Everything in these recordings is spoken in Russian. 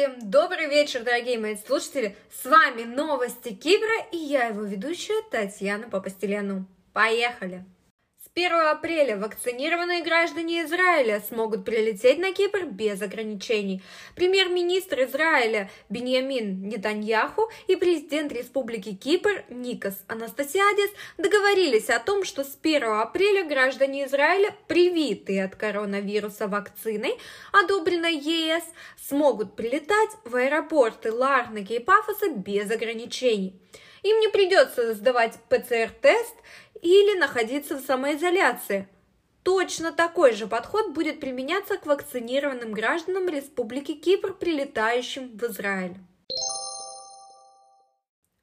Всем добрый вечер, дорогие мои слушатели! С вами Новости Кипра и я его ведущая Татьяна Попостеляну. Поехали! 1 апреля вакцинированные граждане Израиля смогут прилететь на Кипр без ограничений. Премьер-министр Израиля Беньямин Нетаньяху и президент Республики Кипр Никос Анастасиадис договорились о том, что с 1 апреля граждане Израиля, привитые от коронавируса вакциной, одобренной ЕС, смогут прилетать в аэропорты Ларнаки и Пафоса без ограничений. Им не придется сдавать ПЦР-тест или находиться в самоизоляции. Точно такой же подход будет применяться к вакцинированным гражданам Республики Кипр, прилетающим в Израиль.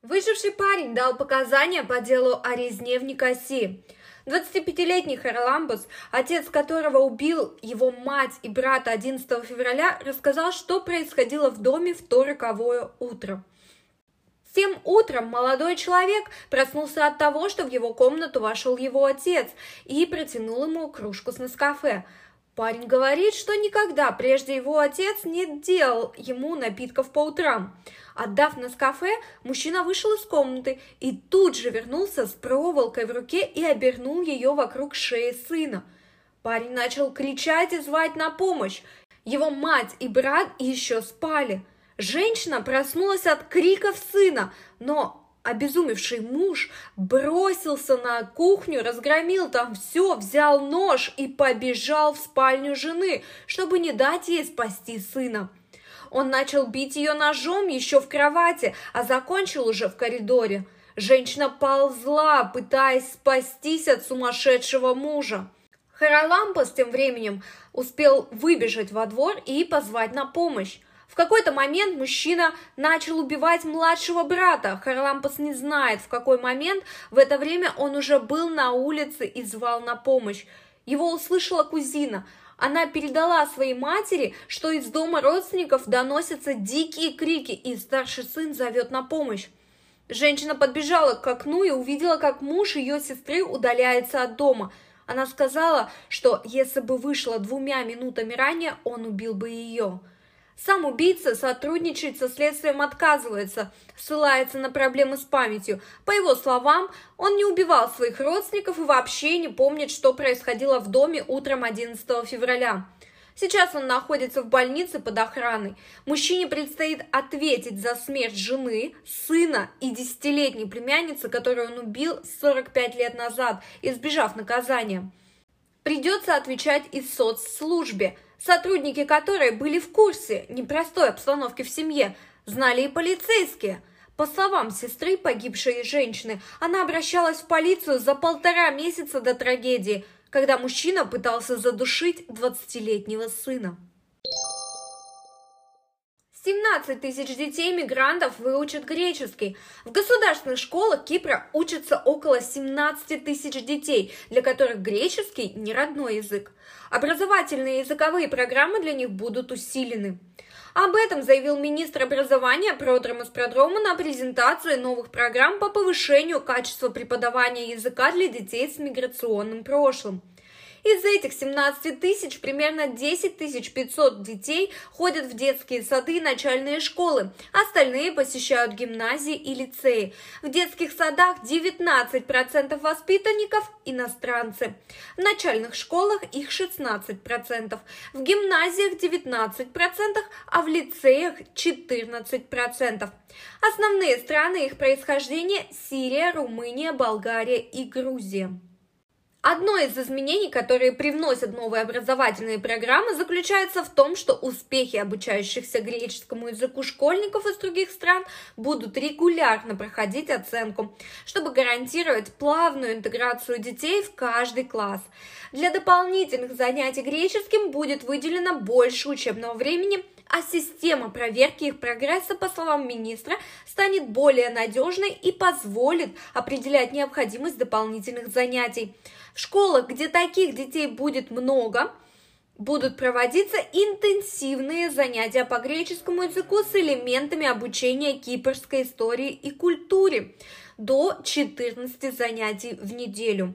Выживший парень дал показания по делу о резне в Никосии. 25-летний Харламбус, отец которого убил его мать и брата 11 февраля, рассказал, что происходило в доме в то роковое утро – тем утром молодой человек проснулся от того, что в его комнату вошел его отец и протянул ему кружку с Нескафе. Парень говорит, что никогда прежде его отец не делал ему напитков по утрам. Отдав Нескафе, мужчина вышел из комнаты и тут же вернулся с проволокой в руке и обернул ее вокруг шеи сына. Парень начал кричать и звать на помощь. Его мать и брат еще спали – Женщина проснулась от криков сына, но обезумевший муж бросился на кухню, разгромил там все, взял нож и побежал в спальню жены, чтобы не дать ей спасти сына. Он начал бить ее ножом еще в кровати, а закончил уже в коридоре. Женщина ползла, пытаясь спастись от сумасшедшего мужа. Харалампас тем временем успел выбежать во двор и позвать на помощь. В какой-то момент мужчина начал убивать младшего брата. Харлампас не знает, в какой момент. В это время он уже был на улице и звал на помощь. Его услышала кузина. Она передала своей матери, что из дома родственников доносятся дикие крики, и старший сын зовет на помощь. Женщина подбежала к окну и увидела, как муж ее сестры удаляется от дома. Она сказала, что если бы вышла двумя минутами ранее, он убил бы ее. Сам убийца сотрудничать со следствием отказывается, ссылается на проблемы с памятью. По его словам, он не убивал своих родственников и вообще не помнит, что происходило в доме утром 11 февраля. Сейчас он находится в больнице под охраной. Мужчине предстоит ответить за смерть жены, сына и десятилетней племянницы, которую он убил 45 лет назад, избежав наказания. Придется отвечать и соцслужбе – сотрудники которой были в курсе непростой обстановки в семье, знали и полицейские. По словам сестры погибшей женщины, она обращалась в полицию за полтора месяца до трагедии, когда мужчина пытался задушить 20-летнего сына. 17 тысяч детей-мигрантов выучат греческий. В государственных школах Кипра учатся около 17 тысяч детей, для которых греческий не родной язык. Образовательные языковые программы для них будут усилены. Об этом заявил министр образования Продромас Продрома на презентации новых программ по повышению качества преподавания языка для детей с миграционным прошлым. Из этих 17 тысяч примерно 10 тысяч 500 детей ходят в детские сады и начальные школы, остальные посещают гимназии и лицеи. В детских садах 19% воспитанников – иностранцы. В начальных школах их 16%, в гимназиях 19%, а в лицеях 14%. Основные страны их происхождения – Сирия, Румыния, Болгария и Грузия. Одно из изменений, которые привносят новые образовательные программы, заключается в том, что успехи обучающихся греческому языку школьников из других стран будут регулярно проходить оценку, чтобы гарантировать плавную интеграцию детей в каждый класс. Для дополнительных занятий греческим будет выделено больше учебного времени а система проверки их прогресса, по словам министра, станет более надежной и позволит определять необходимость дополнительных занятий. В школах, где таких детей будет много, будут проводиться интенсивные занятия по греческому языку с элементами обучения кипрской истории и культуре до 14 занятий в неделю.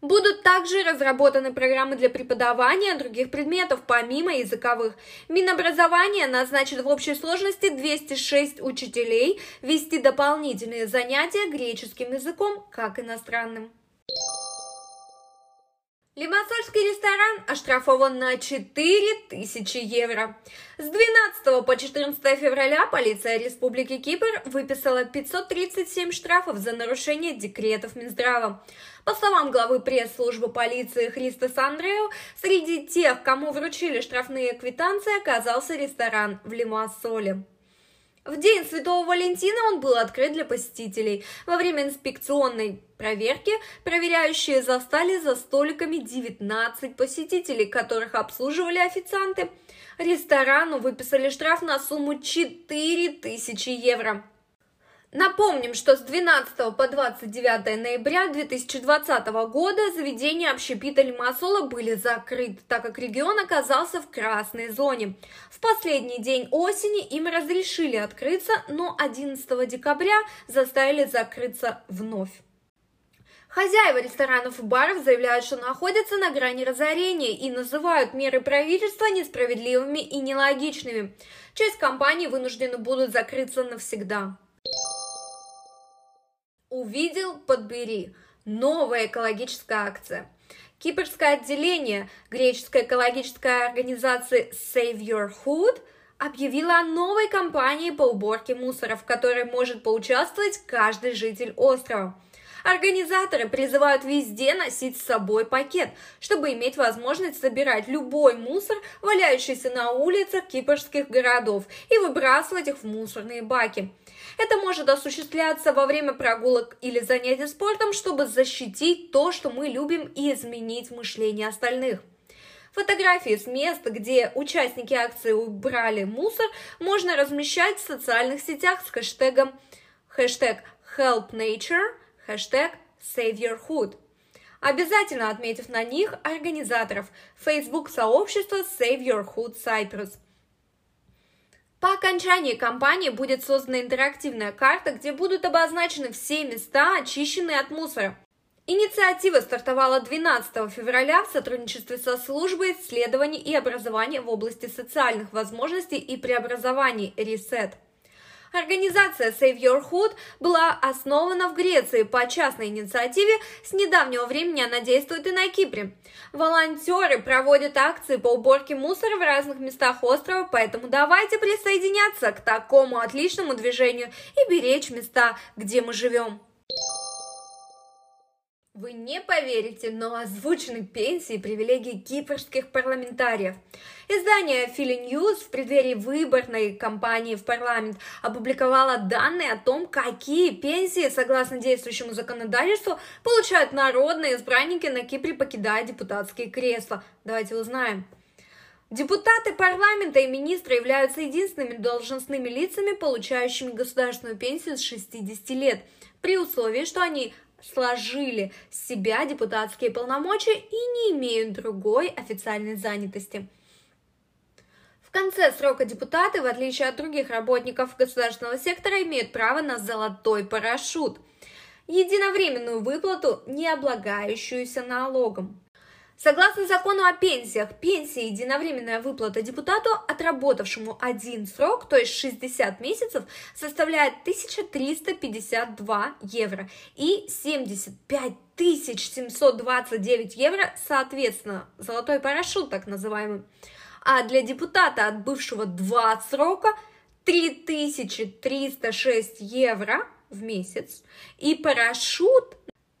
Будут также разработаны программы для преподавания других предметов, помимо языковых. Минобразование назначит в общей сложности 206 учителей вести дополнительные занятия греческим языком как иностранным. Лимассольский ресторан оштрафован на 4000 евро. С 12 по 14 февраля полиция Республики Кипр выписала 537 штрафов за нарушение декретов Минздрава. По словам главы пресс-службы полиции Христос Андрею, среди тех, кому вручили штрафные квитанции, оказался ресторан в Лимассоле. В день Святого Валентина он был открыт для посетителей. Во время инспекционной проверки проверяющие застали за столиками 19 посетителей, которых обслуживали официанты. Ресторану выписали штраф на сумму 4000 евро. Напомним, что с 12 по 29 ноября 2020 года заведения общепита Лимассола были закрыты, так как регион оказался в красной зоне. В последний день осени им разрешили открыться, но 11 декабря заставили закрыться вновь. Хозяева ресторанов и баров заявляют, что находятся на грани разорения и называют меры правительства несправедливыми и нелогичными. Часть компаний вынуждены будут закрыться навсегда. Увидел, подбери. Новая экологическая акция. Кипрское отделение греческой экологической организации Save Your Food объявило о новой кампании по уборке мусора, в которой может поучаствовать каждый житель острова. Организаторы призывают везде носить с собой пакет, чтобы иметь возможность собирать любой мусор, валяющийся на улицах кипрских городов, и выбрасывать их в мусорные баки. Это может осуществляться во время прогулок или занятий спортом, чтобы защитить то, что мы любим, и изменить мышление остальных. Фотографии с места, где участники акции убрали мусор, можно размещать в социальных сетях с хэштегом хэштег Help Nature, хэштег Save Your Hood. Обязательно отметив на них организаторов Facebook сообщества Save Your Hood Cyprus – по окончании кампании будет создана интерактивная карта, где будут обозначены все места, очищенные от мусора. Инициатива стартовала 12 февраля в сотрудничестве со службой исследований и образования в области социальных возможностей и преобразований «Ресет». Организация Save Your Hood была основана в Греции по частной инициативе. С недавнего времени она действует и на Кипре. Волонтеры проводят акции по уборке мусора в разных местах острова, поэтому давайте присоединяться к такому отличному движению и беречь места, где мы живем. Вы не поверите, но озвучены пенсии и привилегии кипрских парламентариев. Издание Philly News в преддверии выборной кампании в парламент опубликовало данные о том, какие пенсии, согласно действующему законодательству, получают народные избранники на Кипре, покидая депутатские кресла. Давайте узнаем. Депутаты парламента и министры являются единственными должностными лицами, получающими государственную пенсию с 60 лет, при условии, что они сложили с себя депутатские полномочия и не имеют другой официальной занятости. В конце срока депутаты, в отличие от других работников государственного сектора, имеют право на золотой парашют – единовременную выплату, не облагающуюся налогом. Согласно закону о пенсиях, пенсия единовременная выплата депутату, отработавшему один срок, то есть 60 месяцев, составляет 1352 евро и 75 729 евро, соответственно, золотой парашют так называемый. А для депутата, отбывшего два срока, 3306 евро в месяц и парашют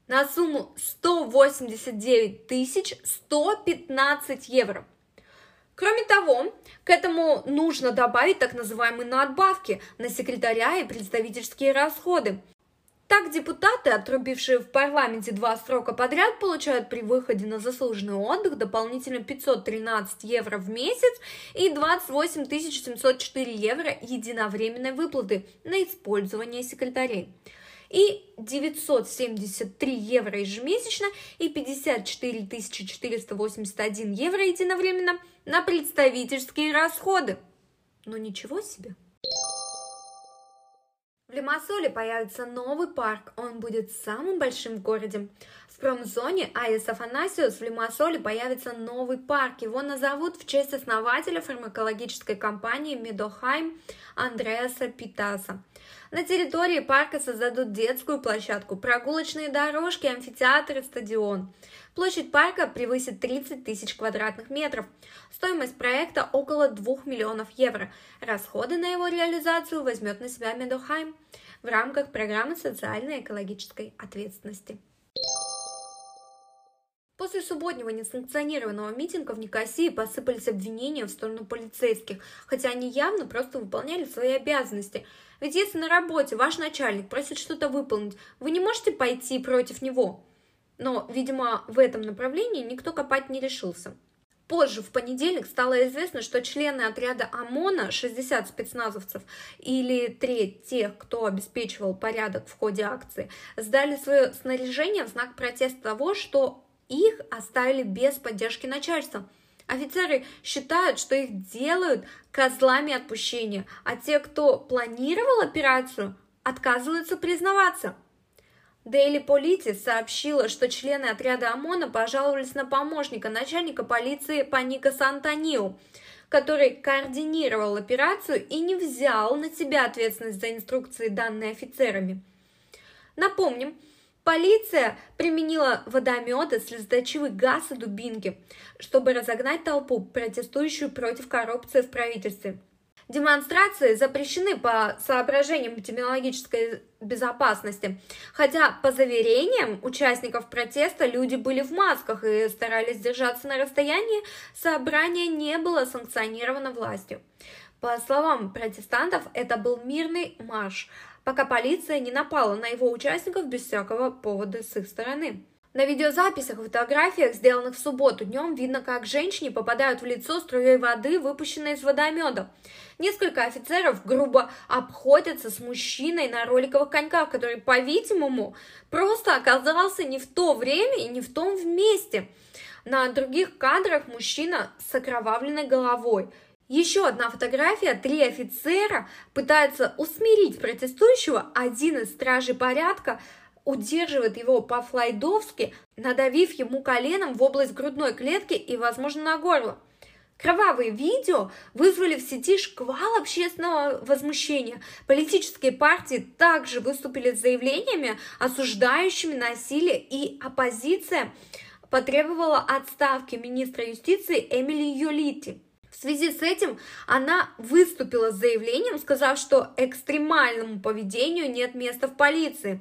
на сумму 189 115 евро. Кроме того, к этому нужно добавить так называемые надбавки на секретаря и представительские расходы. Так депутаты, отрубившие в парламенте два срока подряд, получают при выходе на заслуженный отдых дополнительно 513 евро в месяц и 28 704 евро единовременной выплаты на использование секретарей и 973 евро ежемесячно и 54 481 евро единовременно на представительские расходы. Ну ничего себе! В Лимассоле появится новый парк, он будет самым большим в городе. В промзоне Айс Афанасиус в Лимассоле появится новый парк. Его назовут в честь основателя фармакологической компании Медохайм Андреаса Питаса. На территории парка создадут детскую площадку, прогулочные дорожки, амфитеатр и стадион. Площадь парка превысит 30 тысяч квадратных метров. Стоимость проекта около 2 миллионов евро. Расходы на его реализацию возьмет на себя Медохайм в рамках программы социальной и экологической ответственности. После субботнего несанкционированного митинга в Никосии посыпались обвинения в сторону полицейских, хотя они явно просто выполняли свои обязанности. Ведь если на работе ваш начальник просит что-то выполнить, вы не можете пойти против него. Но, видимо, в этом направлении никто копать не решился. Позже, в понедельник, стало известно, что члены отряда ОМОНа, 60 спецназовцев или треть тех, кто обеспечивал порядок в ходе акции, сдали свое снаряжение в знак протеста того, что их оставили без поддержки начальства. Офицеры считают, что их делают козлами отпущения, а те, кто планировал операцию, отказываются признаваться. Daily Polity сообщила, что члены отряда ОМОНа пожаловались на помощника начальника полиции Паника Сантаниу, который координировал операцию и не взял на себя ответственность за инструкции, данные офицерами. Напомним, Полиция применила водометы, слезоточивый газ и дубинки, чтобы разогнать толпу, протестующую против коррупции в правительстве. Демонстрации запрещены по соображениям эпидемиологической безопасности, хотя по заверениям участников протеста люди были в масках и старались держаться на расстоянии, собрание не было санкционировано властью. По словам протестантов, это был мирный марш, пока полиция не напала на его участников без всякого повода с их стороны. На видеозаписях и фотографиях, сделанных в субботу днем, видно, как женщине попадают в лицо струей воды, выпущенной из водомета. Несколько офицеров грубо обходятся с мужчиной на роликовых коньках, который, по-видимому, просто оказался не в то время и не в том месте. На других кадрах мужчина с окровавленной головой – еще одна фотография. Три офицера пытаются усмирить протестующего. Один из стражей порядка удерживает его по-флайдовски, надавив ему коленом в область грудной клетки и, возможно, на горло. Кровавые видео вызвали в сети шквал общественного возмущения. Политические партии также выступили с заявлениями, осуждающими насилие, и оппозиция потребовала отставки министра юстиции Эмили Юлити. В связи с этим она выступила с заявлением, сказав, что экстремальному поведению нет места в полиции.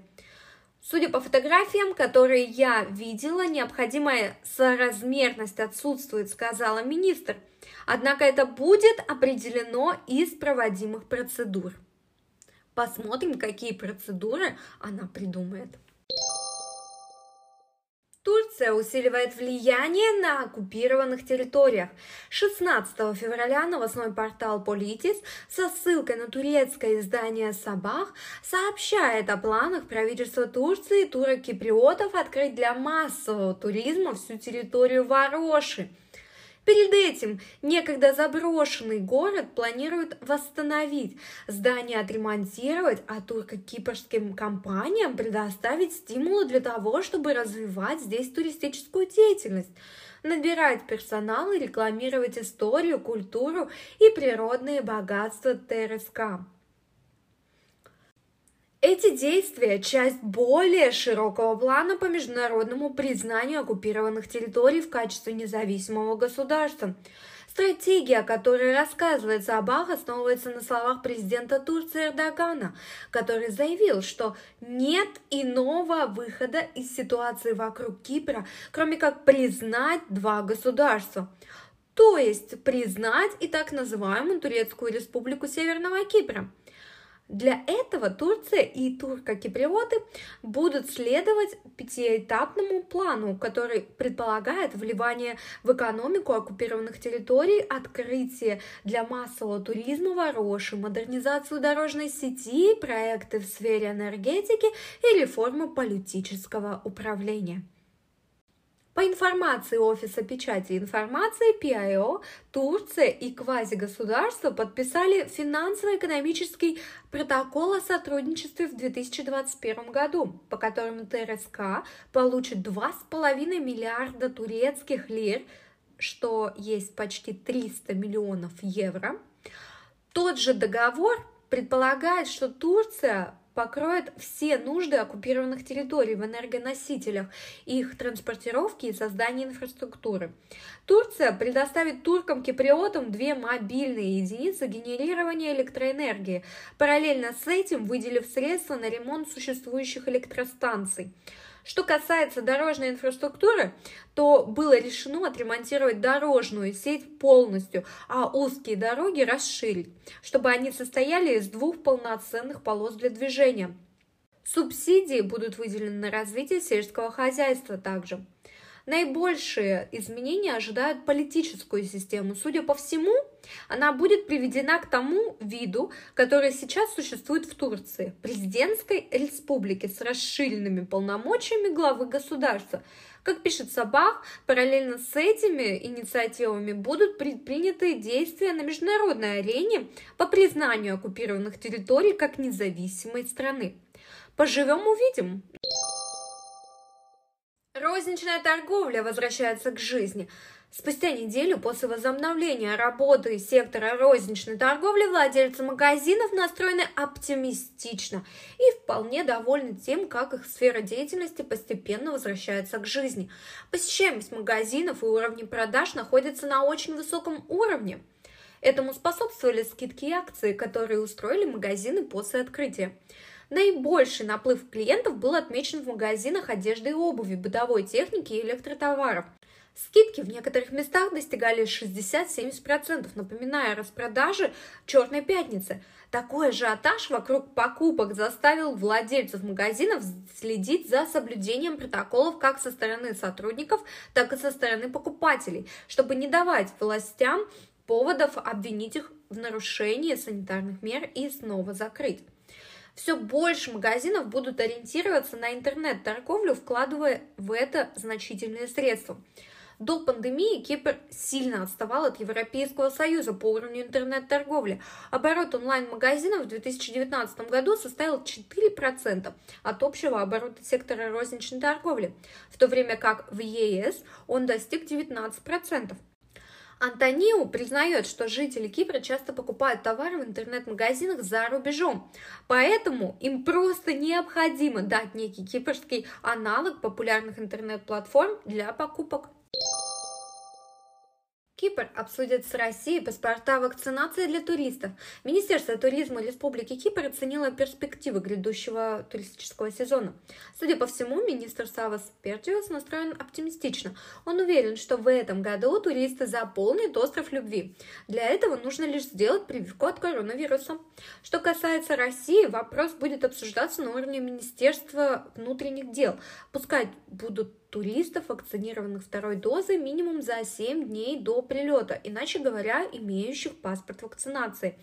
Судя по фотографиям, которые я видела, необходимая соразмерность отсутствует, сказала министр. Однако это будет определено из проводимых процедур. Посмотрим, какие процедуры она придумает. Турция усиливает влияние на оккупированных территориях. 16 февраля новостной портал Политис со ссылкой на турецкое издание Сабах сообщает о планах правительства Турции и турок-киприотов открыть для массового туризма всю территорию Вароши – Перед этим некогда заброшенный город планируют восстановить, здание отремонтировать, а турко-кипрским компаниям предоставить стимулы для того, чтобы развивать здесь туристическую деятельность набирать персонал и рекламировать историю, культуру и природные богатства ТРСК. Эти действия – часть более широкого плана по международному признанию оккупированных территорий в качестве независимого государства. Стратегия, о которой рассказывается Абах, основывается на словах президента Турции Эрдогана, который заявил, что нет иного выхода из ситуации вокруг Кипра, кроме как признать два государства то есть признать и так называемую Турецкую республику Северного Кипра – для этого Турция и турко-киприоты будут следовать пятиэтапному плану, который предполагает вливание в экономику оккупированных территорий, открытие для массового туризма Вороши, модернизацию дорожной сети, проекты в сфере энергетики и реформу политического управления. По информации Офиса печати информации PIO, Турция и квазигосударства подписали финансово-экономический протокол о сотрудничестве в 2021 году, по которому ТРСК получит 2,5 миллиарда турецких лир, что есть почти 300 миллионов евро. Тот же договор предполагает, что Турция покроет все нужды оккупированных территорий в энергоносителях, их транспортировки и создания инфраструктуры. Турция предоставит туркам-киприотам две мобильные единицы генерирования электроэнергии, параллельно с этим выделив средства на ремонт существующих электростанций. Что касается дорожной инфраструктуры, то было решено отремонтировать дорожную сеть полностью, а узкие дороги расширить, чтобы они состояли из двух полноценных полос для движения. Субсидии будут выделены на развитие сельского хозяйства также. Наибольшие изменения ожидают политическую систему. Судя по всему, она будет приведена к тому виду, который сейчас существует в Турции, президентской республике с расширенными полномочиями главы государства. Как пишет Сабах, параллельно с этими инициативами будут предприняты действия на международной арене по признанию оккупированных территорий как независимой страны. Поживем увидим. Розничная торговля возвращается к жизни. Спустя неделю после возобновления работы сектора розничной торговли владельцы магазинов настроены оптимистично и вполне довольны тем, как их сфера деятельности постепенно возвращается к жизни. Посещаемость магазинов и уровни продаж находятся на очень высоком уровне. Этому способствовали скидки и акции, которые устроили магазины после открытия. Наибольший наплыв клиентов был отмечен в магазинах одежды и обуви, бытовой техники и электротоваров. Скидки в некоторых местах достигали 60-70%, напоминая распродажи «Черной пятницы». Такой ажиотаж вокруг покупок заставил владельцев магазинов следить за соблюдением протоколов как со стороны сотрудников, так и со стороны покупателей, чтобы не давать властям поводов обвинить их в нарушении санитарных мер и снова закрыть все больше магазинов будут ориентироваться на интернет-торговлю, вкладывая в это значительные средства. До пандемии Кипр сильно отставал от Европейского Союза по уровню интернет-торговли. Оборот онлайн-магазинов в 2019 году составил 4% от общего оборота сектора розничной торговли, в то время как в ЕС он достиг 19%. Антониу признает, что жители Кипра часто покупают товары в интернет-магазинах за рубежом, поэтому им просто необходимо дать некий кипрский аналог популярных интернет-платформ для покупок. Кипр обсудит с Россией паспорта вакцинации для туристов. Министерство туризма Республики Кипр оценило перспективы грядущего туристического сезона. Судя по всему, министр Савас Пертиус настроен оптимистично. Он уверен, что в этом году туристы заполнят остров любви. Для этого нужно лишь сделать прививку от коронавируса. Что касается России, вопрос будет обсуждаться на уровне Министерства внутренних дел. Пускай будут туристов, вакцинированных второй дозой, минимум за 7 дней до прилета, иначе говоря, имеющих паспорт вакцинации.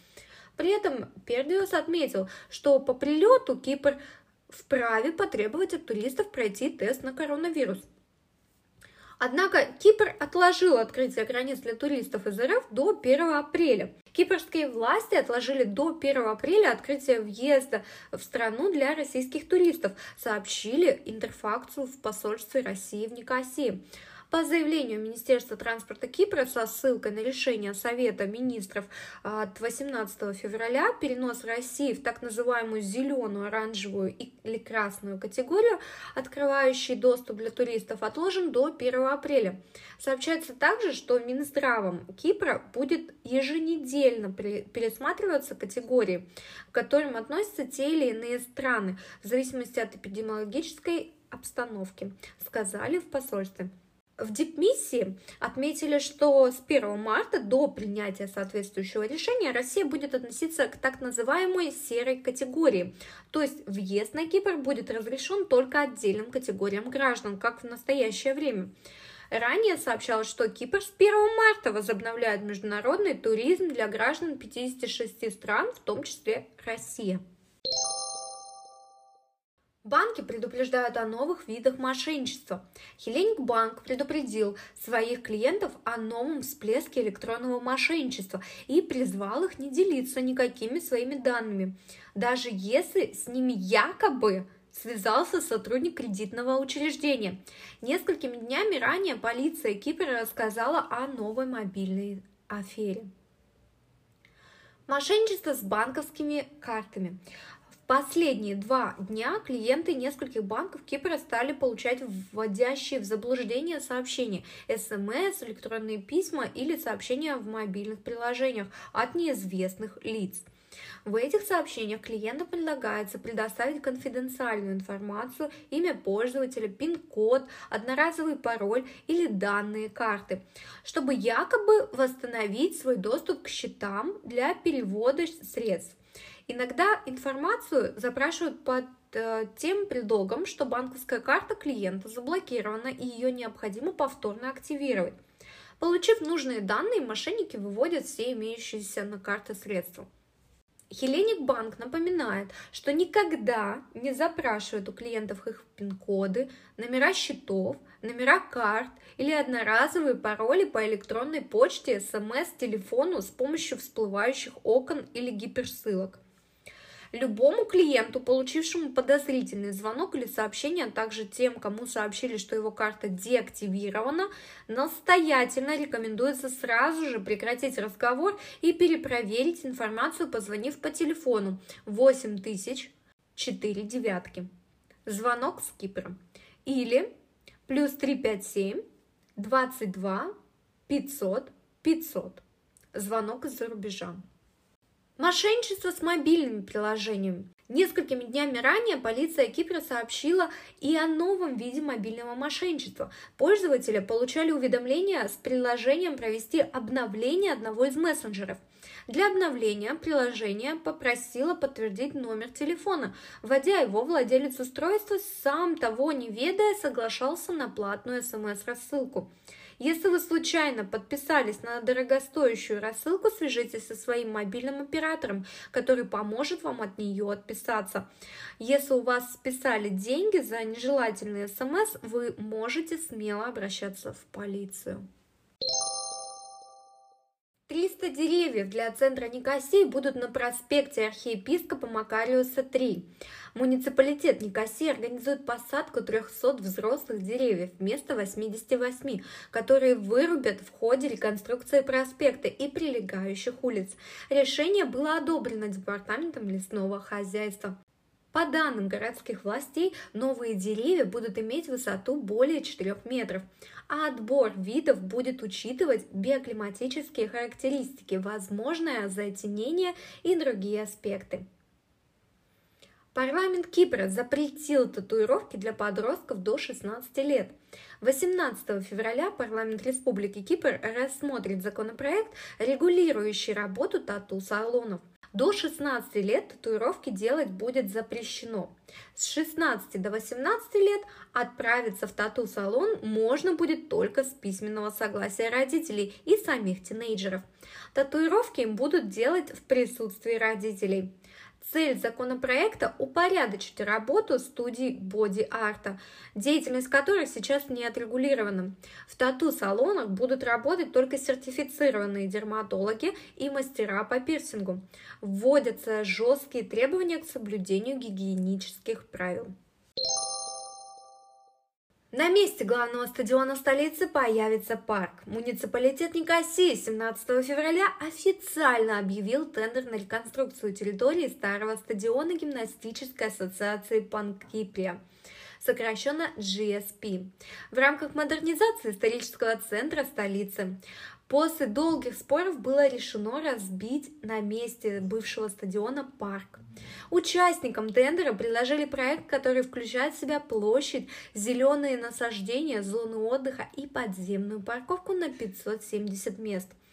При этом Пердиус отметил, что по прилету Кипр вправе потребовать от туристов пройти тест на коронавирус. Однако Кипр отложил открытие границ для туристов из РФ до 1 апреля. Кипрские власти отложили до 1 апреля открытие въезда в страну для российских туристов, сообщили Интерфакцию в посольстве России в Никосии. По заявлению Министерства транспорта Кипра со ссылкой на решение Совета министров от 18 февраля перенос России в так называемую зеленую, оранжевую или красную категорию, открывающий доступ для туристов, отложен до 1 апреля. Сообщается также, что Минздравом Кипра будет еженедельно пересматриваться категории, к которым относятся те или иные страны, в зависимости от эпидемиологической обстановки, сказали в посольстве. В дипмиссии отметили, что с 1 марта до принятия соответствующего решения Россия будет относиться к так называемой серой категории, то есть въезд на Кипр будет разрешен только отдельным категориям граждан, как в настоящее время. Ранее сообщалось, что Кипр с 1 марта возобновляет международный туризм для граждан 56 стран, в том числе Россия. Банки предупреждают о новых видах мошенничества. Хеллиник Банк предупредил своих клиентов о новом всплеске электронного мошенничества и призвал их не делиться никакими своими данными, даже если с ними якобы связался сотрудник кредитного учреждения. Несколькими днями ранее полиция Кипра рассказала о новой мобильной афере. Мошенничество с банковскими картами. Последние два дня клиенты нескольких банков Кипра стали получать вводящие в заблуждение сообщения, смс, электронные письма или сообщения в мобильных приложениях от неизвестных лиц. В этих сообщениях клиентам предлагается предоставить конфиденциальную информацию, имя пользователя, пин-код, одноразовый пароль или данные карты, чтобы якобы восстановить свой доступ к счетам для перевода средств. Иногда информацию запрашивают под э, тем предлогом, что банковская карта клиента заблокирована и ее необходимо повторно активировать. Получив нужные данные, мошенники выводят все имеющиеся на карте средства. Хеллиник Банк напоминает, что никогда не запрашивает у клиентов их пин-коды, номера счетов, номера карт или одноразовые пароли по электронной почте, смс, телефону с помощью всплывающих окон или гиперссылок. Любому клиенту, получившему подозрительный звонок или сообщение, а также тем, кому сообщили, что его карта деактивирована, настоятельно рекомендуется сразу же прекратить разговор и перепроверить информацию, позвонив по телефону 8000 4 девятки. Звонок с Кипра. Или плюс 357 22 500 500. Звонок из-за рубежа. Мошенничество с мобильными приложениями. Несколькими днями ранее полиция Кипра сообщила и о новом виде мобильного мошенничества. Пользователи получали уведомления с предложением провести обновление одного из мессенджеров. Для обновления приложение попросило подтвердить номер телефона. Вводя его, владелец устройства, сам того не ведая, соглашался на платную смс-рассылку. Если вы случайно подписались на дорогостоящую рассылку, свяжитесь со своим мобильным оператором, который поможет вам от нее отписаться. Если у вас списали деньги за нежелательные смс, вы можете смело обращаться в полицию. 300 деревьев для центра Никосии будут на проспекте архиепископа Макариуса 3. Муниципалитет Никосии организует посадку 300 взрослых деревьев вместо 88, которые вырубят в ходе реконструкции проспекта и прилегающих улиц. Решение было одобрено Департаментом лесного хозяйства. По данным городских властей, новые деревья будут иметь высоту более 4 метров, а отбор видов будет учитывать биоклиматические характеристики, возможное затенение и другие аспекты. Парламент Кипра запретил татуировки для подростков до 16 лет. 18 февраля парламент Республики Кипр рассмотрит законопроект, регулирующий работу тату-салонов. До 16 лет татуировки делать будет запрещено. С 16 до 18 лет отправиться в тату-салон можно будет только с письменного согласия родителей и самих тинейджеров. Татуировки им будут делать в присутствии родителей. Цель законопроекта – упорядочить работу студий боди-арта, деятельность которых сейчас не отрегулирована. В тату-салонах будут работать только сертифицированные дерматологи и мастера по пирсингу. Вводятся жесткие требования к соблюдению гигиенических правил. На месте главного стадиона столицы появится парк. Муниципалитет Никосии 17 февраля официально объявил тендер на реконструкцию территории старого стадиона гимнастической ассоциации Панкиприя сокращенно GSP, в рамках модернизации исторического центра столицы. После долгих споров было решено разбить на месте бывшего стадиона парк. Участникам тендера предложили проект, который включает в себя площадь, зеленые насаждения, зону отдыха и подземную парковку на 570 мест –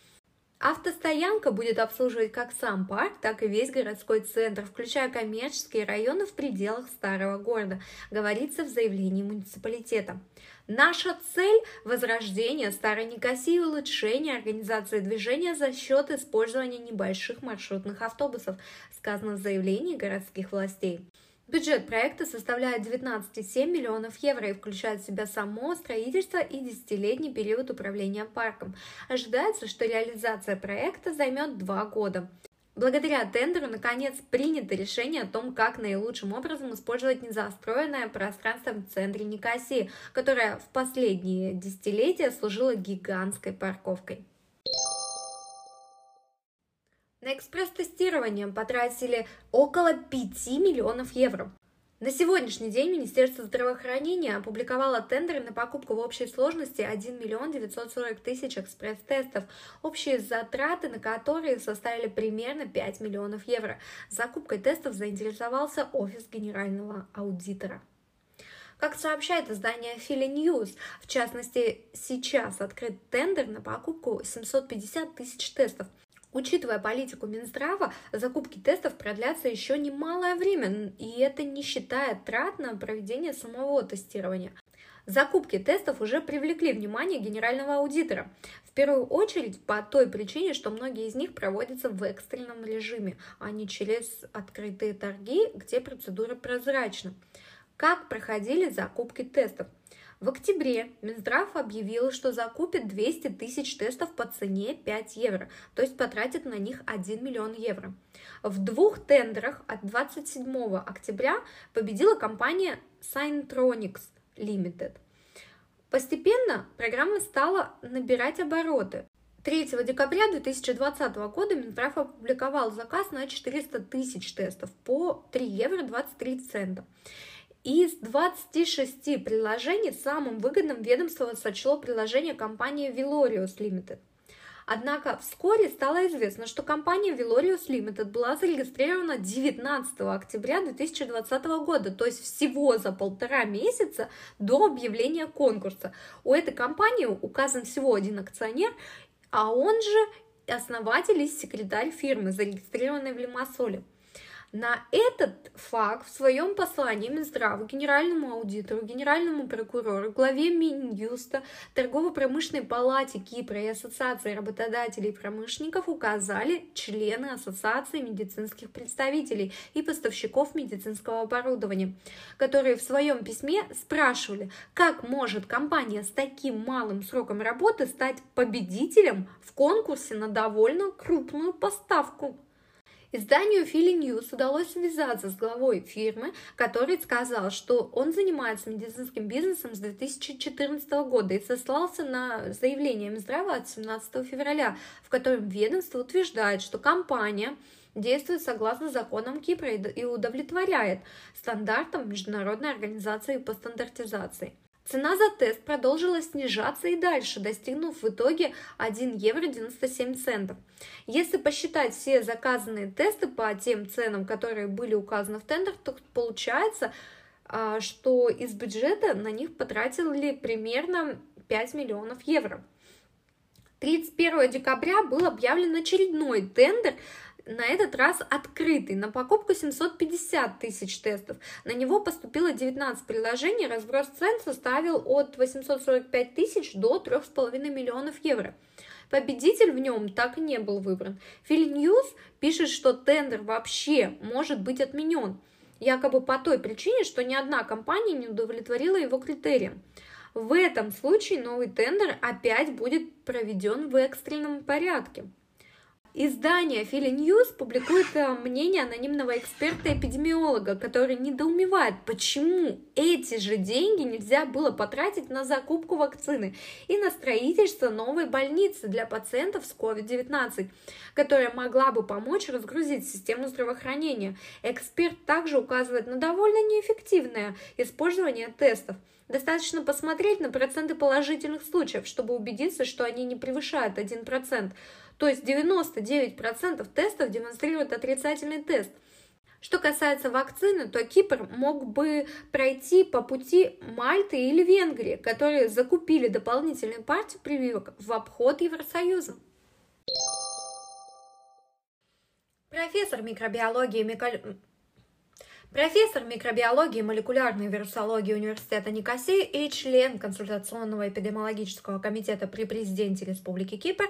Автостоянка будет обслуживать как сам парк, так и весь городской центр, включая коммерческие районы в пределах старого города, говорится в заявлении муниципалитета. Наша цель – возрождение старой Никосии и улучшение организации движения за счет использования небольших маршрутных автобусов, сказано в заявлении городских властей. Бюджет проекта составляет 19,7 миллионов евро и включает в себя само строительство и десятилетний период управления парком. Ожидается, что реализация проекта займет два года. Благодаря тендеру, наконец, принято решение о том, как наилучшим образом использовать незастроенное пространство в центре Никосии, которое в последние десятилетия служило гигантской парковкой. На экспресс-тестирование потратили около 5 миллионов евро. На сегодняшний день Министерство здравоохранения опубликовало тендеры на покупку в общей сложности 1 миллион 940 тысяч экспресс-тестов, общие затраты на которые составили примерно 5 миллионов евро. Закупкой тестов заинтересовался офис генерального аудитора. Как сообщает издание Philly News, в частности, сейчас открыт тендер на покупку 750 тысяч тестов – Учитывая политику Минздрава, закупки тестов продлятся еще немалое время, и это не считая трат на проведение самого тестирования. Закупки тестов уже привлекли внимание генерального аудитора. В первую очередь по той причине, что многие из них проводятся в экстренном режиме, а не через открытые торги, где процедура прозрачна. Как проходили закупки тестов? В октябре Минздрав объявил, что закупит 200 тысяч тестов по цене 5 евро, то есть потратит на них 1 миллион евро. В двух тендерах от 27 октября победила компания Signtronics Limited. Постепенно программа стала набирать обороты. 3 декабря 2020 года Минздрав опубликовал заказ на 400 тысяч тестов по 3 евро 23 цента. Из 26 приложений самым выгодным ведомство сочло приложение компании Villorius Limited. Однако вскоре стало известно, что компания Villorius Limited была зарегистрирована 19 октября 2020 года, то есть всего за полтора месяца до объявления конкурса. У этой компании указан всего один акционер, а он же основатель и секретарь фирмы, зарегистрированной в Лимассоле. На этот факт в своем послании Минздраву, генеральному аудитору, генеральному прокурору, главе Минюста, торгово-промышленной палате Кипра и Ассоциации работодателей и промышленников указали члены Ассоциации медицинских представителей и поставщиков медицинского оборудования, которые в своем письме спрашивали, как может компания с таким малым сроком работы стать победителем в конкурсе на довольно крупную поставку. Изданию Philly News удалось связаться с главой фирмы, который сказал, что он занимается медицинским бизнесом с 2014 года и сослался на заявление Минздрава от 17 февраля, в котором ведомство утверждает, что компания действует согласно законам Кипра и удовлетворяет стандартам Международной организации по стандартизации. Цена за тест продолжила снижаться и дальше, достигнув в итоге 1 евро 97 центов. Если посчитать все заказанные тесты по тем ценам, которые были указаны в тендер, то получается, а, что из бюджета на них потратили примерно 5 миллионов евро. 31 декабря был объявлен очередной тендер на этот раз открытый, на покупку 750 тысяч тестов. На него поступило 19 приложений, разброс цен составил от 845 тысяч до 3,5 миллионов евро. Победитель в нем так и не был выбран. News пишет, что тендер вообще может быть отменен, якобы по той причине, что ни одна компания не удовлетворила его критериям. В этом случае новый тендер опять будет проведен в экстренном порядке. Издание Philly News публикует э, мнение анонимного эксперта-эпидемиолога, который недоумевает, почему эти же деньги нельзя было потратить на закупку вакцины и на строительство новой больницы для пациентов с COVID-19, которая могла бы помочь разгрузить систему здравоохранения. Эксперт также указывает на довольно неэффективное использование тестов. Достаточно посмотреть на проценты положительных случаев, чтобы убедиться, что они не превышают 1%. То есть 99% тестов демонстрируют отрицательный тест. Что касается вакцины, то Кипр мог бы пройти по пути Мальты или Венгрии, которые закупили дополнительные партии прививок в обход Евросоюза. Профессор микробиологии Миколь... Профессор микробиологии и молекулярной вирусологии Университета Никосии и член консультационного эпидемиологического комитета при президенте Республики Кипр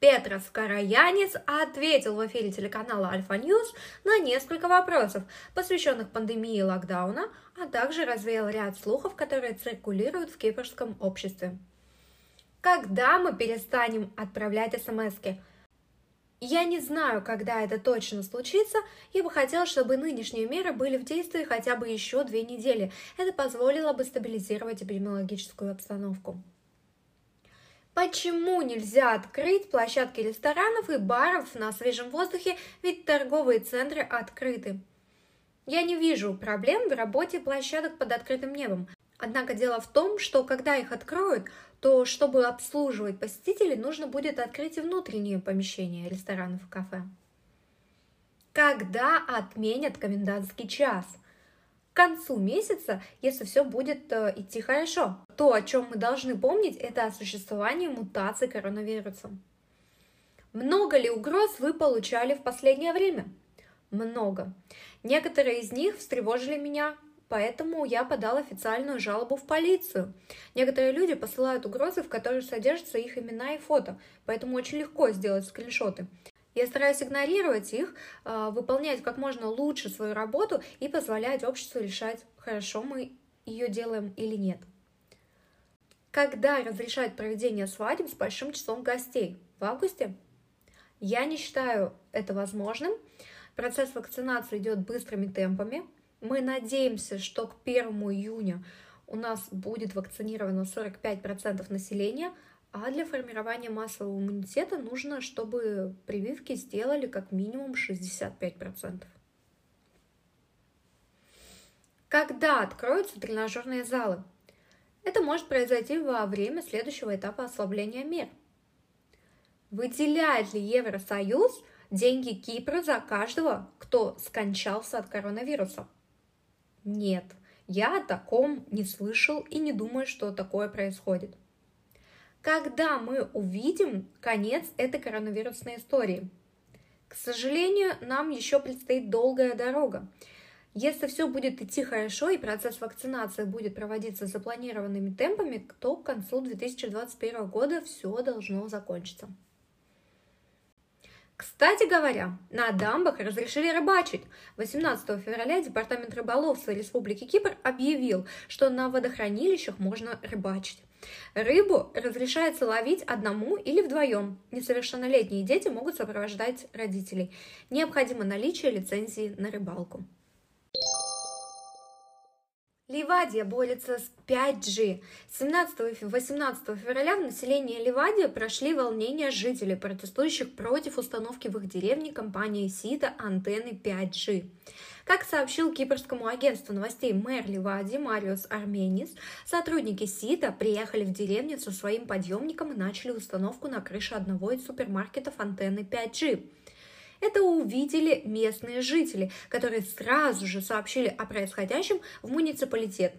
Петрос Караяннис ответил в эфире телеканала Alpha News на несколько вопросов, посвященных пандемии и локдауна, а также развеял ряд слухов, которые циркулируют в кипрском обществе. Когда мы перестанем отправлять смс -ки? Я не знаю, когда это точно случится. Я бы хотела, чтобы нынешние меры были в действии хотя бы еще две недели. Это позволило бы стабилизировать эпидемиологическую обстановку. Почему нельзя открыть площадки ресторанов и баров на свежем воздухе, ведь торговые центры открыты? Я не вижу проблем в работе площадок под открытым небом. Однако дело в том, что когда их откроют, то чтобы обслуживать посетителей, нужно будет открыть внутренние помещения ресторанов и кафе. Когда отменят комендантский час – концу месяца, если все будет э, идти хорошо. То, о чем мы должны помнить, это о существовании мутаций коронавируса. Много ли угроз вы получали в последнее время? Много. Некоторые из них встревожили меня, поэтому я подал официальную жалобу в полицию. Некоторые люди посылают угрозы, в которых содержатся их имена и фото, поэтому очень легко сделать скриншоты. Я стараюсь игнорировать их, а, выполнять как можно лучше свою работу и позволять обществу решать, хорошо мы ее делаем или нет. Когда разрешать проведение свадеб с большим числом гостей? В августе? Я не считаю это возможным. Процесс вакцинации идет быстрыми темпами. Мы надеемся, что к 1 июня у нас будет вакцинировано 45% населения, а для формирования массового иммунитета нужно, чтобы прививки сделали как минимум 65%. Когда откроются тренажерные залы? Это может произойти во время следующего этапа ослабления мер. Выделяет ли Евросоюз деньги Кипру за каждого, кто скончался от коронавируса? Нет, я о таком не слышал и не думаю, что такое происходит когда мы увидим конец этой коронавирусной истории. К сожалению, нам еще предстоит долгая дорога. Если все будет идти хорошо и процесс вакцинации будет проводиться запланированными темпами, то к концу 2021 года все должно закончиться. Кстати говоря, на дамбах разрешили рыбачить. 18 февраля Департамент рыболовства Республики Кипр объявил, что на водохранилищах можно рыбачить. Рыбу разрешается ловить одному или вдвоем. Несовершеннолетние дети могут сопровождать родителей. Необходимо наличие лицензии на рыбалку. Ливадия борется с 5G. 17-18 февраля в населении Ливадии прошли волнения жителей, протестующих против установки в их деревне компании Сита антенны 5G. Как сообщил кипрскому агентству новостей мэр Ливади Мариус Арменис, сотрудники СИТа приехали в деревню со своим подъемником и начали установку на крыше одного из супермаркетов антенны 5G. Это увидели местные жители, которые сразу же сообщили о происходящем в муниципалитет.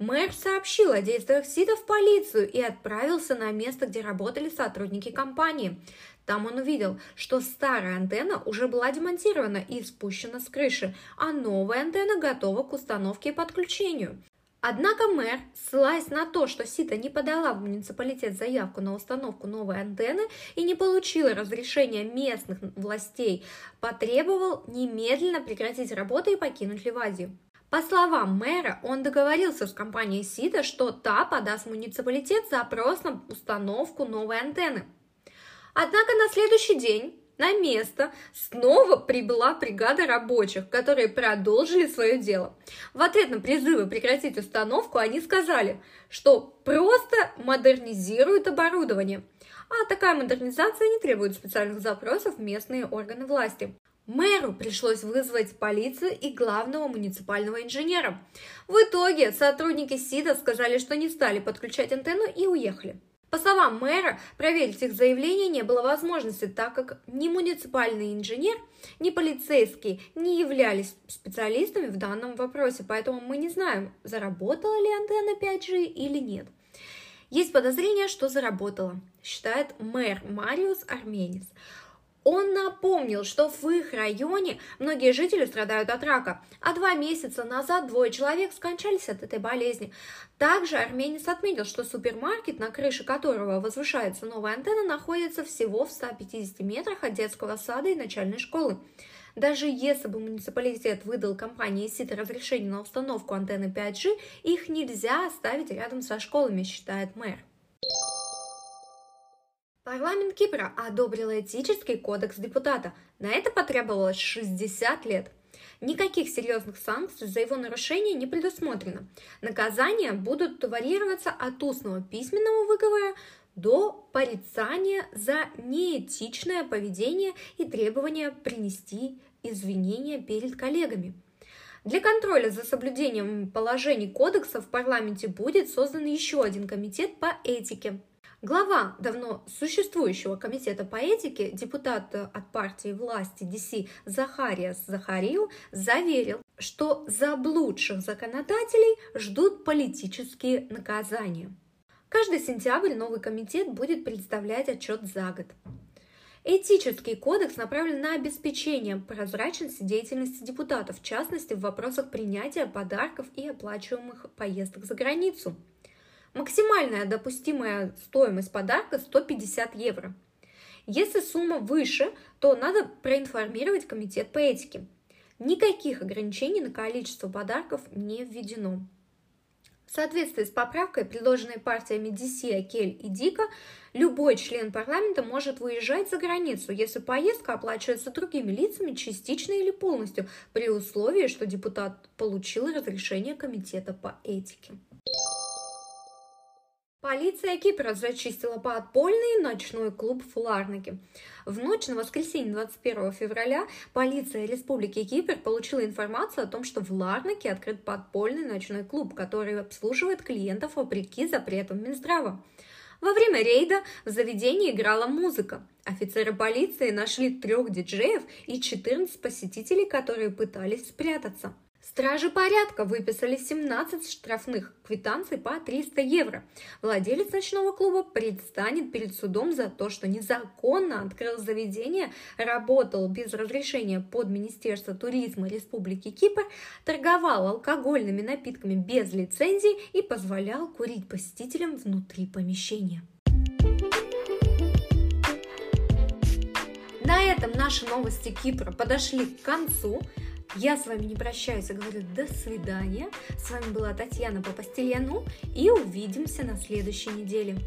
Мэр сообщил о действиях СИДа в полицию и отправился на место, где работали сотрудники компании. Там он увидел, что старая антенна уже была демонтирована и спущена с крыши, а новая антенна готова к установке и подключению. Однако мэр, ссылаясь на то, что Сита не подала в муниципалитет заявку на установку новой антенны и не получила разрешения местных властей, потребовал немедленно прекратить работу и покинуть Ливадию. По словам мэра, он договорился с компанией Сита, что та подаст в муниципалитет запрос на установку новой антенны. Однако на следующий день на место снова прибыла бригада рабочих, которые продолжили свое дело. В ответ на призывы прекратить установку они сказали, что просто модернизируют оборудование. А такая модернизация не требует специальных запросов в местные органы власти. Мэру пришлось вызвать полицию и главного муниципального инженера. В итоге сотрудники СИДа сказали, что не стали подключать антенну и уехали. По словам мэра, проверить их заявление не было возможности, так как ни муниципальный инженер, ни полицейские не являлись специалистами в данном вопросе, поэтому мы не знаем, заработала ли антенна 5G или нет. Есть подозрение, что заработала, считает мэр Мариус Арменис. Он напомнил, что в их районе многие жители страдают от рака, а два месяца назад двое человек скончались от этой болезни. Также армянец отметил, что супермаркет, на крыше которого возвышается новая антенна, находится всего в 150 метрах от детского сада и начальной школы. Даже если бы муниципалитет выдал компании СИТ разрешение на установку антенны 5G, их нельзя оставить рядом со школами, считает мэр. Парламент Кипра одобрил этический кодекс депутата. На это потребовалось 60 лет. Никаких серьезных санкций за его нарушение не предусмотрено. Наказания будут варьироваться от устного письменного выговора до порицания за неэтичное поведение и требования принести извинения перед коллегами. Для контроля за соблюдением положений кодекса в парламенте будет создан еще один комитет по этике. Глава давно существующего комитета по этике, депутат от партии власти ДС Захариас Захарию, заверил, что заблудших законодателей ждут политические наказания. Каждый сентябрь новый комитет будет представлять отчет за год. Этический кодекс направлен на обеспечение прозрачности деятельности депутатов, в частности в вопросах принятия подарков и оплачиваемых поездок за границу – Максимальная допустимая стоимость подарка 150 евро. Если сумма выше, то надо проинформировать комитет по этике. Никаких ограничений на количество подарков не введено. В соответствии с поправкой, предложенной партиями DC, Акель и Дика, любой член парламента может выезжать за границу, если поездка оплачивается другими лицами частично или полностью, при условии, что депутат получил разрешение комитета по этике. Полиция Кипра зачистила подпольный ночной клуб в Ларнаке. В ночь на воскресенье 21 февраля полиция Республики Кипр получила информацию о том, что в Ларнаке открыт подпольный ночной клуб, который обслуживает клиентов вопреки запретам Минздрава. Во время рейда в заведении играла музыка. Офицеры полиции нашли трех диджеев и 14 посетителей, которые пытались спрятаться. Стражи порядка выписали 17 штрафных квитанций по 300 евро. Владелец ночного клуба предстанет перед судом за то, что незаконно открыл заведение, работал без разрешения под Министерство туризма Республики Кипр, торговал алкогольными напитками без лицензии и позволял курить посетителям внутри помещения. На этом наши новости Кипра подошли к концу. Я с вами не прощаюсь, а говорю до свидания. С вами была Татьяна Попостельяну и увидимся на следующей неделе.